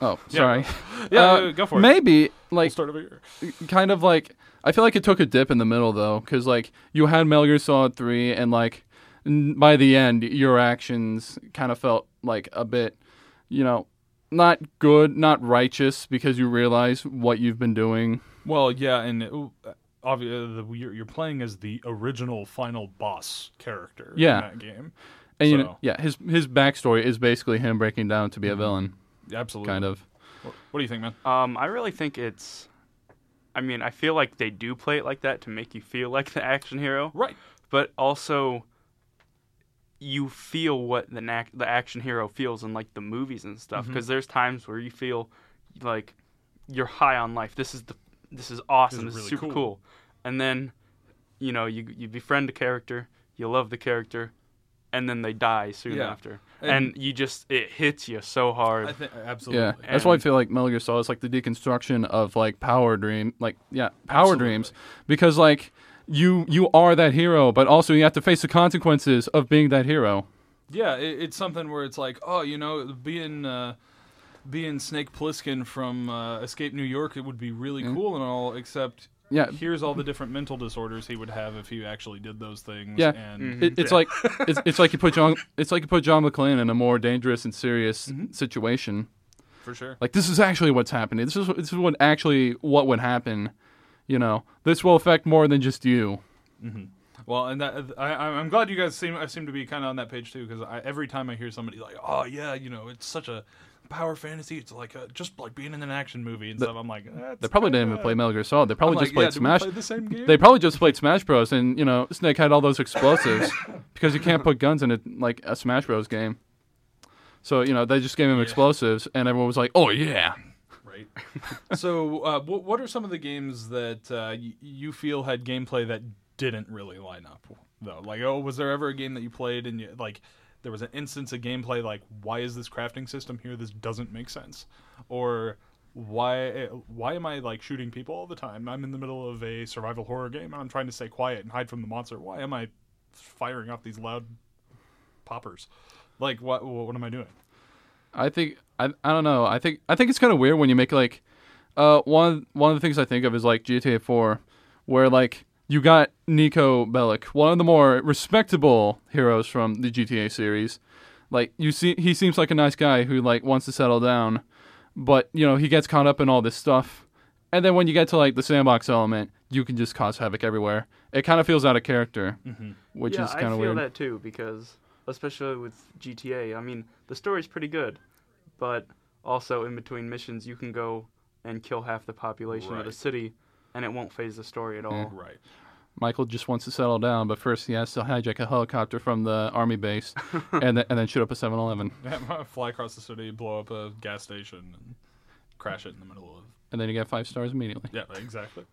oh, sorry. yeah Uh, go for it. Maybe, we'll like, start over here. kind of like I feel like it took a dip in the middle though, because like you had Metal Gear Solid three, and like n- by the end, your actions kind of felt like a bit, you know, not good, not righteous, because you realize what you've been doing. well yeah and uh, obviously uh, you're, you're playing as the original final boss character Yeah. in that game And you know, yeah, his his backstory is basically him breaking down to be a mm-hmm. villain, absolutely kind of. what, what do you think man Um, I really think it's. I mean, I feel like they do play it like that to make you feel like the action hero, right but also you feel what the na- the action hero feels in like the movies and stuff. Mm-hmm. Because there's times where you feel like you're high on life. This is the this is awesome. This This is is, super cool. cool. And then, you know, you you befriend a character, you love the character, and then they die soon Yeah. after, And- and, you just it hits you so hard. I think uh, absolutely Yeah, that's why I feel like Metal Gear Solid is like the deconstruction of like Power Dream, like yeah, Power Absolutely. Dreams, because like you you are that hero, but also you have to face the consequences of being that hero. Yeah, it, it's something where it's like, oh, you know, being uh, being Snake Plissken from uh, Escape New York, it would be really cool and all, except Yeah, here's all the different mental disorders he would have if he actually did those things. Yeah. and Mhm. It, it's Yeah. like it's, it's like you put John it's like you put John McClane in a more dangerous and serious Mhm. situation. for sure. Like this is actually what's happening. This is this is what actually what would happen. You know, this will affect more than just you. hmm Well, and that, I, I'm glad you guys seem I seem to be kind of on that page too, because every time I hear somebody like, "Oh yeah, you know, it's such a power fantasy. It's like a, just like being in an action movie and The- stuff." I'm like, They probably didn't even play Metal Gear Solid. They probably I'm just like, played we Smash. the same game? They probably just played Smash Bros. And you know, Snake had all those explosives because you can't put guns in a like a Smash Bros. game. So you know, they just gave him Yeah. explosives, and everyone was like, "Oh yeah." Right. so, uh, what, what are some of the games that uh, y- you feel had gameplay that didn't really line up though? Like, oh, was there ever a game that you played and you, like there was an instance of gameplay like, why is this crafting system here? This doesn't make sense, or why why am I like shooting people all the time? I'm in the middle of a survival horror game and I'm trying to stay quiet and hide from the monster. Why am I firing off these loud poppers? Like, what what am I doing? I think I I don't know. I think I think it's kind of weird when you make like uh one one of the things I think of is like GTA 4 where like you got Niko Bellic, one of the more respectable heroes from the GTA series. Like you see he seems like a nice guy who like wants to settle down, but you know, he gets caught up in all this stuff. And then when you get to like the sandbox element, you can just cause havoc everywhere. It kind of feels out of character, which yeah, is kind of weird. I feel that too because especially with GTA, I mean, the story's pretty good, but also in between missions, you can go and kill half the population of the city, and it won't phase the story at all. Right. Michael just wants to settle down, but first he has to hijack a helicopter from the army base and, then, and then shoot up a 7-Eleven. fly across the city, blow up a gas station, and crash it in the middle of. And then you get five stars immediately. Yeah, exactly.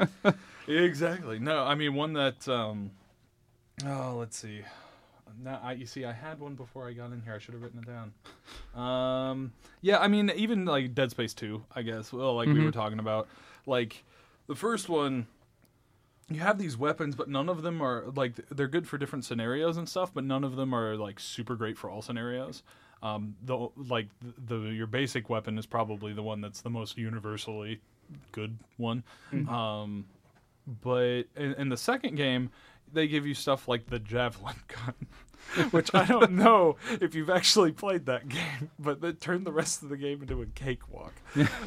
exactly. No, I mean one that. um Oh, let's see. Now, I, you see, I had one before I got in here. I should have written it down. Um, yeah, I mean, even like Dead Space Two, I guess. Well, like we Mhm. were talking about, like the first one. You have these weapons, but none of them are like they're good for different scenarios and stuff, but none of them are like super great for all scenarios. Um, the like the, the your basic weapon is probably the one that's the most universally good one. Um, but in, in the second game, they give you stuff like the javelin gun, which I don't know if you've actually played that game, but that turned the rest of the game into a cakewalk.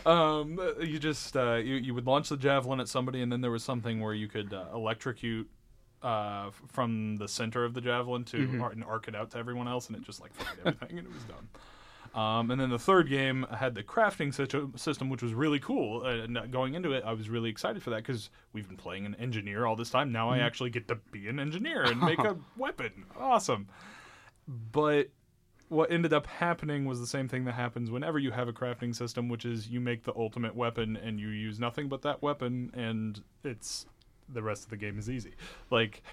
um, you just uh, you you would launch the javelin at somebody, and then there was something where you could uh, electrocute. Uh, from the center of the javelin to ar- and arc it out to everyone else, and it just like fried everything, and it was done. Um, and then the third game had the crafting system, which was really cool. Uh, and uh, going into it, I was really excited for that because we've been playing an engineer all this time. Now I actually get to be an engineer and make a weapon. Awesome. But what ended up happening was the same thing that happens whenever you have a crafting system, which is you make the ultimate weapon and you use nothing but that weapon, and it's the rest of the game is easy. Like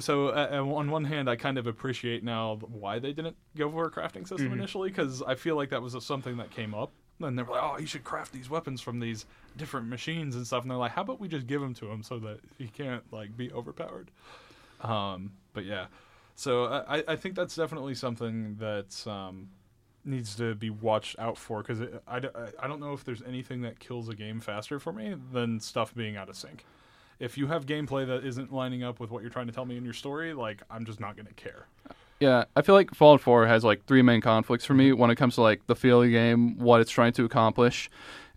so uh, on one hand i kind of appreciate now why they didn't go for a crafting system initially because i feel like that was something that came up. And they were like oh you should craft these weapons from these different machines and stuff. And they're like how about we just give them to him so that he can't like be overpowered? Um but yeah. So i i think that's definitely something that um needs to be watched out for because I, I, I don't know if there's anything that kills a game faster for me than stuff being out of sync if you have gameplay that isn't lining up with what you're trying to tell me in your story, like I'm just not gonna care. Yeah, I feel like Fallout 4 has like three main conflicts for me mm-hmm. when it comes to like the feel of the game, what it's trying to accomplish.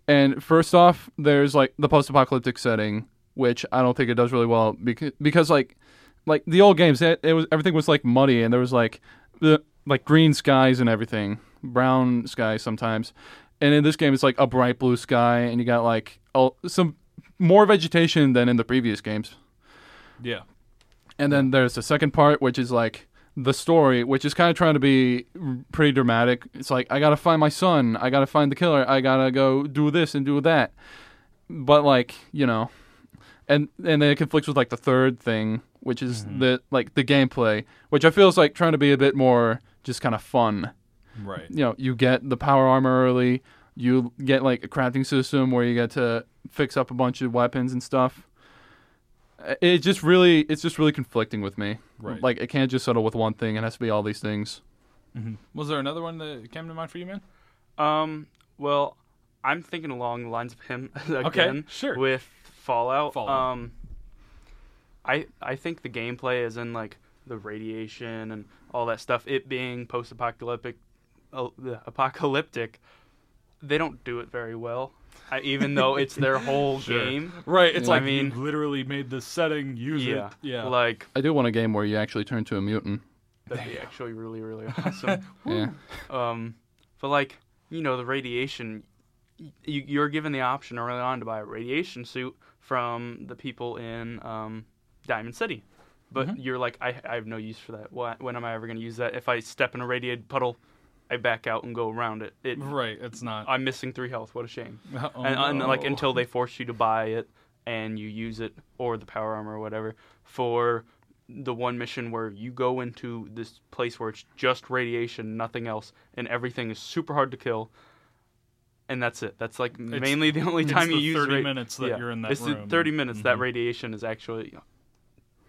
And first off, there's like the post-apocalyptic setting, which I don't think it does really well because because like like the old games, it, it was everything was like muddy and there was like the like green skies and everything, brown skies sometimes. And in this game, it's like a bright blue sky, and you got like oh, some more vegetation than in the previous games. Yeah, And then there's the second part, which is like the story, which is kind of trying to be pretty dramatic. It's like I gotta find my son, I gotta find the killer, I gotta go do this and do that. But like you know, and and then it conflicts with like the third thing, which is mm-hmm. the like the gameplay, which I feel is like trying to be a bit more just kind of fun. right. You know, you get the power armor early, you get like a crafting system where you get to fix up a bunch of weapons and stuff. It just really, it's just really conflicting with me. Right. Like it can't just settle with one thing; it has to be all these things. Was there another one that came to mind for you, man? Um, well, I'm thinking along the lines of him again Okay, sure. with Fallout. Fallout. Um, I I think the gameplay is in like the radiation and all that stuff. It being post-apocalyptic, uh, apocalyptic, they don't do it very well. I, even though it's their whole Sure. game. Right. It's Yeah. like I mean- you literally made the setting. Use Yeah, it. Yeah. Like I do want a game where you actually turn to a mutant. that'd be actually really really awesome. Yeah. Um, but like you know, the radiation, you, you're given the option early on to buy a radiation suit from the people in um, Diamond City, but Mhm. you're like, I, I have no use for that. Why, when am I ever going to use that? If I step in a radiated puddle, I back out and go around it. it right. It's not. I'm missing three health. What a shame. Oh, and, and like until they force you to buy it and you use it or the power armor or whatever for the one mission where you go into this place where it's just radiation, nothing else, and everything is super hard to kill. And that's it. That's like mainly the only it's time you use 30 ra- minutes that yeah. you're in that it's the room. 30 minutes that Mhm. radiation is actually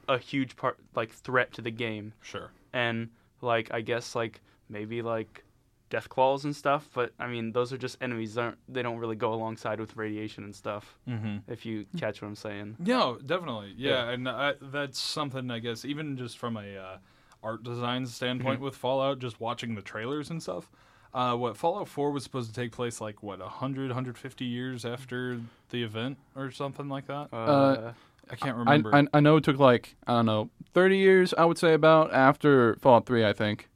a huge part like threat to the game Sure. and like I guess like maybe like death claws and stuff. But I mean, those are just enemies. They don't they don't really go alongside with radiation and stuff. Mm-hmm. If you catch what I'm saying. No, definitely. Yeah, Yeah. and I, that's something I guess even just from a uh, art design standpoint Mm-hmm. with Fallout, just watching the trailers and stuff. Uh, what Fallout 4 was supposed to take place like what 100 150 years after the event or something like that. Uh, I can't I, remember. I I know it took like I don't know thirty years. I would say about after Fallout Three. I think.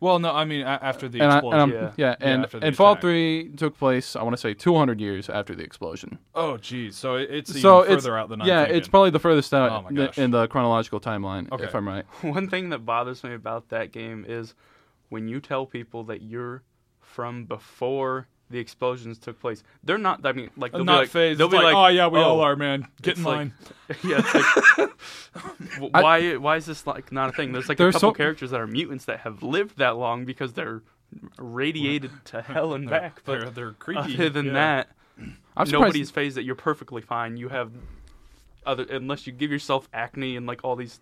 Well, no, I mean after the and I, explosion. I'm- Yeah. yeah, Yeah, and after the and Fallout. Three took place. I want to say two hundred years after the explosion. oh, geez. So it's even so further it's out than I'm yeah, thinking. it's probably the furthest out Oh my in- in the chronological timeline. Okay. If I'm right. one thing that bothers me about that game is when you tell people that you're from before the explosions took place. They're not. I mean, like they'll I'm be not like, phased. They'll be like, like, oh yeah, we all "Oh." are, man. Get in like- line. yeah, it's like, w- I- why? Why is this like not a thing? There's like a couple so- characters that are mutants that have lived that long because they're radiated to hell and back. But they're, they're creepy. other than yeah. that, I'm surprised. nobody's phased that you're perfectly fine. You have other unless you give yourself acne and like all these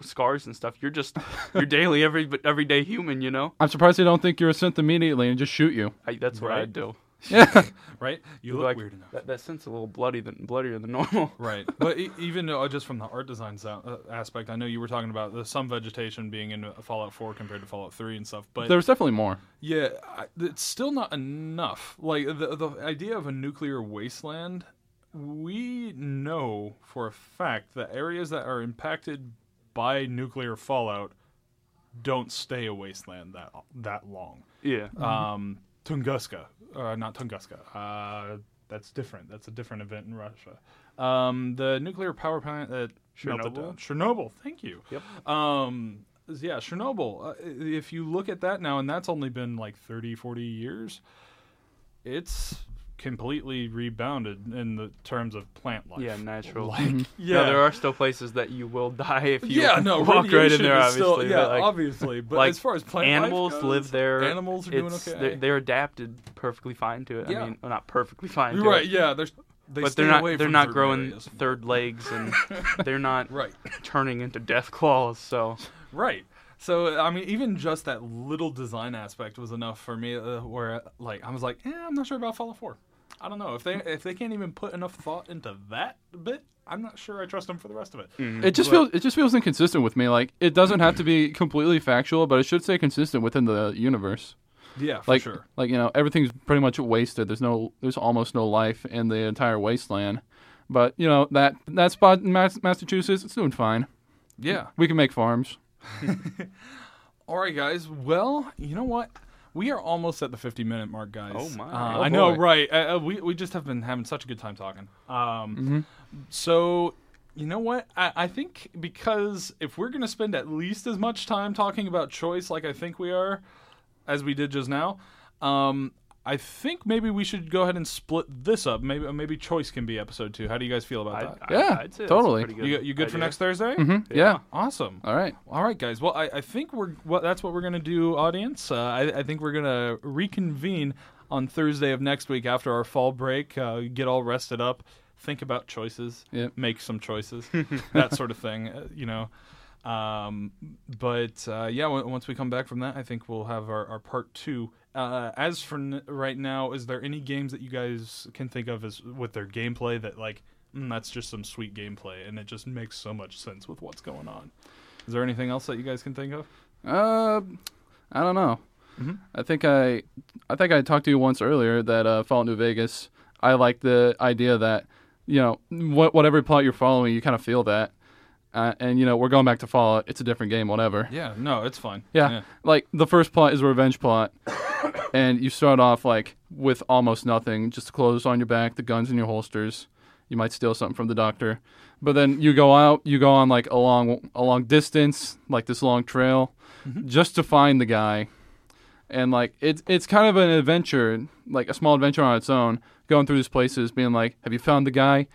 scars and stuff. You're just you're daily every everyday human. You know. I'm surprised they don't think you're a synth immediately and just shoot you. I, that's what Right. I'd do. Yeah. right? You look like, weird enough. That, that scent's a little bloody than bloodier than normal. Right, but e- even uh, just from the art design so- uh, aspect, I know you were talking about the, some vegetation being in Fallout 4 compared to Fallout 3 and stuff, but There's definitely more. yeah, I, it's still not enough. Like the the idea of a nuclear wasteland, we know for a fact that areas that are impacted by nuclear fallout don't stay a wasteland that that long. yeah. Um, Tunguska, uh, not Tunguska. Uh, that's different. That's a different event in Russia. Um, the nuclear power plant that Chernobyl? Chernobyl. Thank you. Yep. Um, yeah, Chernobyl. Uh, if you look at that now, and that's only been like 30, 40 years, it's completely rebounded in the terms of plant life. Yeah, natural. Like, mm-hmm. yeah, No, there are still places that you will die if you yeah, no, walk right in there. Obviously, still, but, yeah, like, obviously. But like, as far as plant animals life live goes, there. Animals are doing okay. They're, they're adapted perfectly fine to it. Yeah. I mean, well, not perfectly fine. To right. It, Yeah, they're, they but they're not. They're not certain growing areas. third legs, and they're not Right. turning into death claws. So Right. So I mean, even just that little design aspect was enough for me. Uh, where like I was like, eh, I'm not sure about Fallout 4. I don't know if they if they can't even put enough thought into that bit. I'm not sure I trust them for the rest of it. It just But- feels it just feels inconsistent with me. Like it doesn't have to be completely factual, but it should stay consistent within the universe. Yeah, for Like sure. like you know everything's pretty much wasted. There's no there's almost no life in the entire wasteland. But you know that that spot in Massachusetts, it's doing fine. Yeah. We can make farms. All right, guys. Well, you know what? We are almost at the 50 minute mark, guys. Oh, my. Uh, Oh, I know, boy. right? Uh, uh, we we just have been having such a good time talking. Um, so you know what? I, I think because if we're gonna spend at least as much time talking about choice, like I think we are, as we did just now, um, I think maybe we should go ahead and split this up. Maybe maybe choice can be episode two. How do you guys feel about I, that? I, Yeah, I'd say totally. good you you good for next Thursday? hmm Yeah. Awesome. All right. All right, guys. Well, I, I think we're well, that's what we're gonna do, audience. Uh, I, I think we're gonna reconvene on Thursday of next week after our fall break. Uh, get all rested up, think about choices, Yep. make some choices, that sort of thing. Uh, you know. Um, but uh, yeah, w- once we come back from that, I think we'll have our, our part two. Uh, as for n- right now, is there any games that you guys can think of as with their gameplay that like mm, that's just some sweet gameplay and it just makes so much sense with what's going on? Is there anything else that you guys can think of? Uh, I don't know. Mhm. I think I, I think I talked to you once earlier that uh, Fallout New Vegas. I like the idea that you know what whatever plot you're following, you kind of feel that. Uh, and you know we're going back to Fallout. It's a different game, whatever. Yeah, no, it's fine. Yeah. Like the first plot is a revenge plot, and you start off like with almost nothing, just clothes on your back, the guns in your holsters. You might steal something from the doctor, but then you go out, you go on like a long, a long distance, like this long trail, just to find the guy, and like it's it's kind of an adventure, like a small adventure on its own, going through these places, being like, "Have you found the guy?"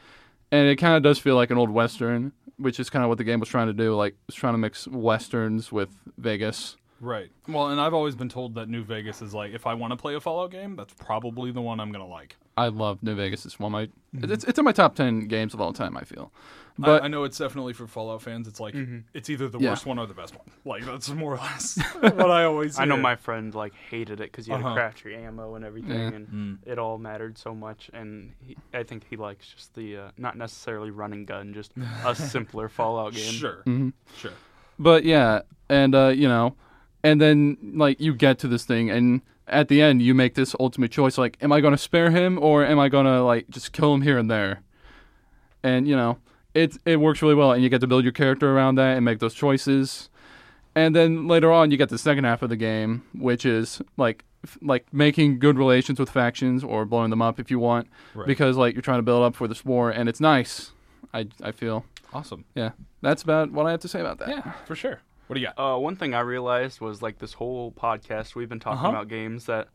And it kind of does feel like an old western, which is kind of what the game was trying to do. Like, it's trying to mix westerns with Vegas. Right. Well, and I've always been told that New Vegas is like, if I want to play a Fallout game, that's probably the one I'm gonna like. I love New Vegas. It's one of my it's it's in my top ten games of all time. I feel, but I, I know it's definitely for Fallout fans. It's like it's either the Yeah. worst one or the best one. Like that's more or less what I always. I know my friend like hated it because you had Uh-huh. to craft your ammo and everything, Yeah. and Mm. it all mattered so much. And he, I think he likes just the uh, not necessarily running gun, just a simpler Fallout game. Sure. Mhm. Sure. but yeah, and uh, you know, and then like you get to this thing, and at the end you make this ultimate choice: like, am I going to spare him or am I going to like just kill him here and there? And you know, it it works really well, and you get to build your character around that and make those choices. And then later on, you get the second half of the game, which is like f- like making good relations with factions or blowing them up if you want, Right. because like you're trying to build up for this war, and it's nice. I I feel Awesome. yeah. That's about what I have to say about that. Yeah, for sure. What do you got? Uh, one thing I realized was like this whole podcast we've been talking Uh-huh. about games that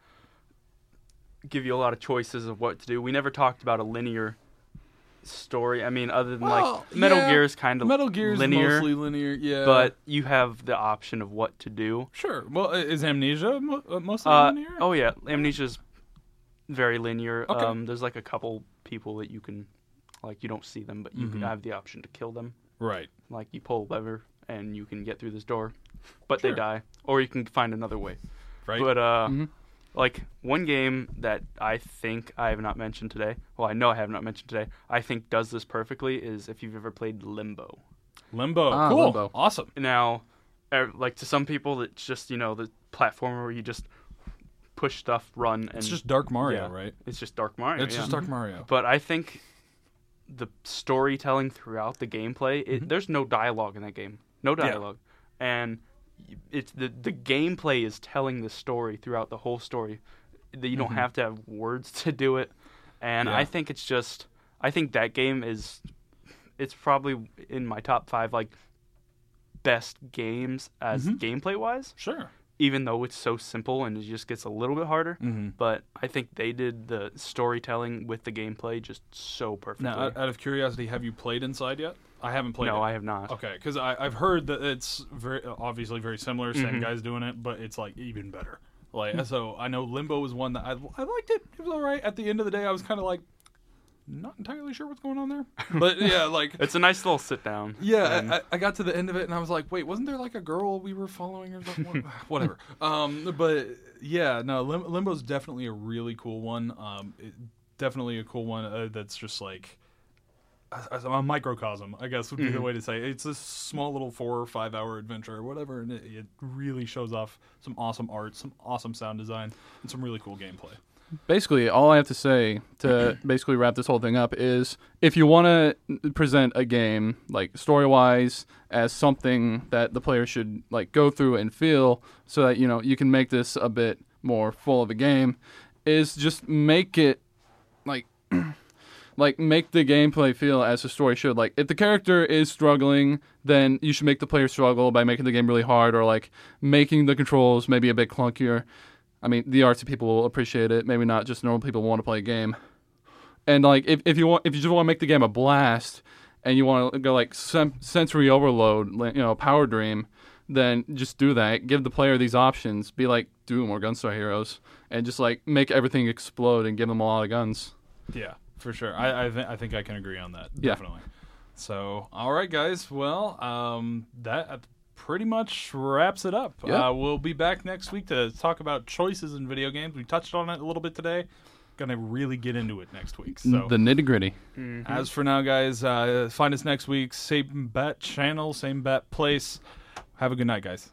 give you a lot of choices of what to do. We never talked about a linear story. I mean, other than Well, like Metal yeah, Gear is kind of Metal Gear is linear, mostly linear. Yeah. but you have the option of what to do. sure. Well, is Amnesia uh, mostly Uh, linear? oh yeah, Amnesia's very linear. Okay. Um, there's like a couple people that you can, like, you don't see them, but you Mhm. have the option to kill them. Right. Like you pull a lever and you can get through this door, but Sure. they die, or you can find another way. Right. But uh, Mhm. like one game that I think I have not mentioned today. Well, I know I have not mentioned today. I think does this perfectly is if you've ever played Limbo. Limbo. Ah, cool. Limbo. Awesome. Now, er, like to some people, it's just you know the platformer where you just push stuff, run, and It's just Dark Mario, yeah. right? it's just Dark Mario. It's yeah. just Dark Mario. But I think the storytelling throughout the gameplay, it, Mhm. there's no dialogue in that game. No Yeah. dialogue. And it's the the gameplay is telling the story throughout the whole story. That you don't Mhm. have to have words to do it. And Yeah. I think it's just I think that game is it's probably in my top 5 like best games as Mhm. gameplay wise, Sure. even though it's so simple and it just gets a little bit harder Mm-hmm. but I think they did the storytelling with the gameplay just so perfectly. Now, out of curiosity, have you played Inside yet? I haven't played no, it. I have not. Okay, because I've heard that it's very obviously very similar. Same Mhm. guys doing it, but it's like even better. Like Hmm. so, I know Limbo was one that I I liked it. It was all right. At the end of the day, I was kind of like not entirely sure what's going on there, but yeah, like It's a nice little sit down. yeah, and- I, I got to the end of it and I was like, wait, wasn't there like a girl we were following or something? Whatever. Um, but yeah, no, Lim- Limbo's definitely a really cool one. Um, it, definitely a cool one uh, that's just like a, a microcosm, I guess would be the Mhm. way to say. It. It's a small little four or five hour adventure or whatever, and it, it really shows off some awesome art, some awesome sound design, and some really cool gameplay. basically all I have to say to basically wrap this whole thing up is if you want to present a game like story wise as something that the player should like go through and feel so that you know you can make this a bit more full of a game is just make it like like make the gameplay feel as the story should like if the character is struggling then you should make the player struggle by making the game really hard or like making the controls maybe a bit clunkier I mean, the artsy people will appreciate it. Maybe not just normal people want to play a game. And like, if, if you want, if you just want to make the game a blast, and you want to go like sem- sensory overload, you know, power dream, then just do that. Give the player these options. Be like Doom or Gunstar Heroes, and just like make everything explode and give them a lot of guns. Yeah, for sure. I I, th- I think I can agree on that. Yeah. Definitely. So, all right, guys. Well, um, that pretty much wraps it up. Yeah. Uh, we'll be back next week to talk about choices in video games. We touched on it a little bit today. Gonna really get into it next week. So, The nitty gritty. Mhm. as for now, guys, uh, find us next week. Same bat channel, same bat place. Have a good night, guys.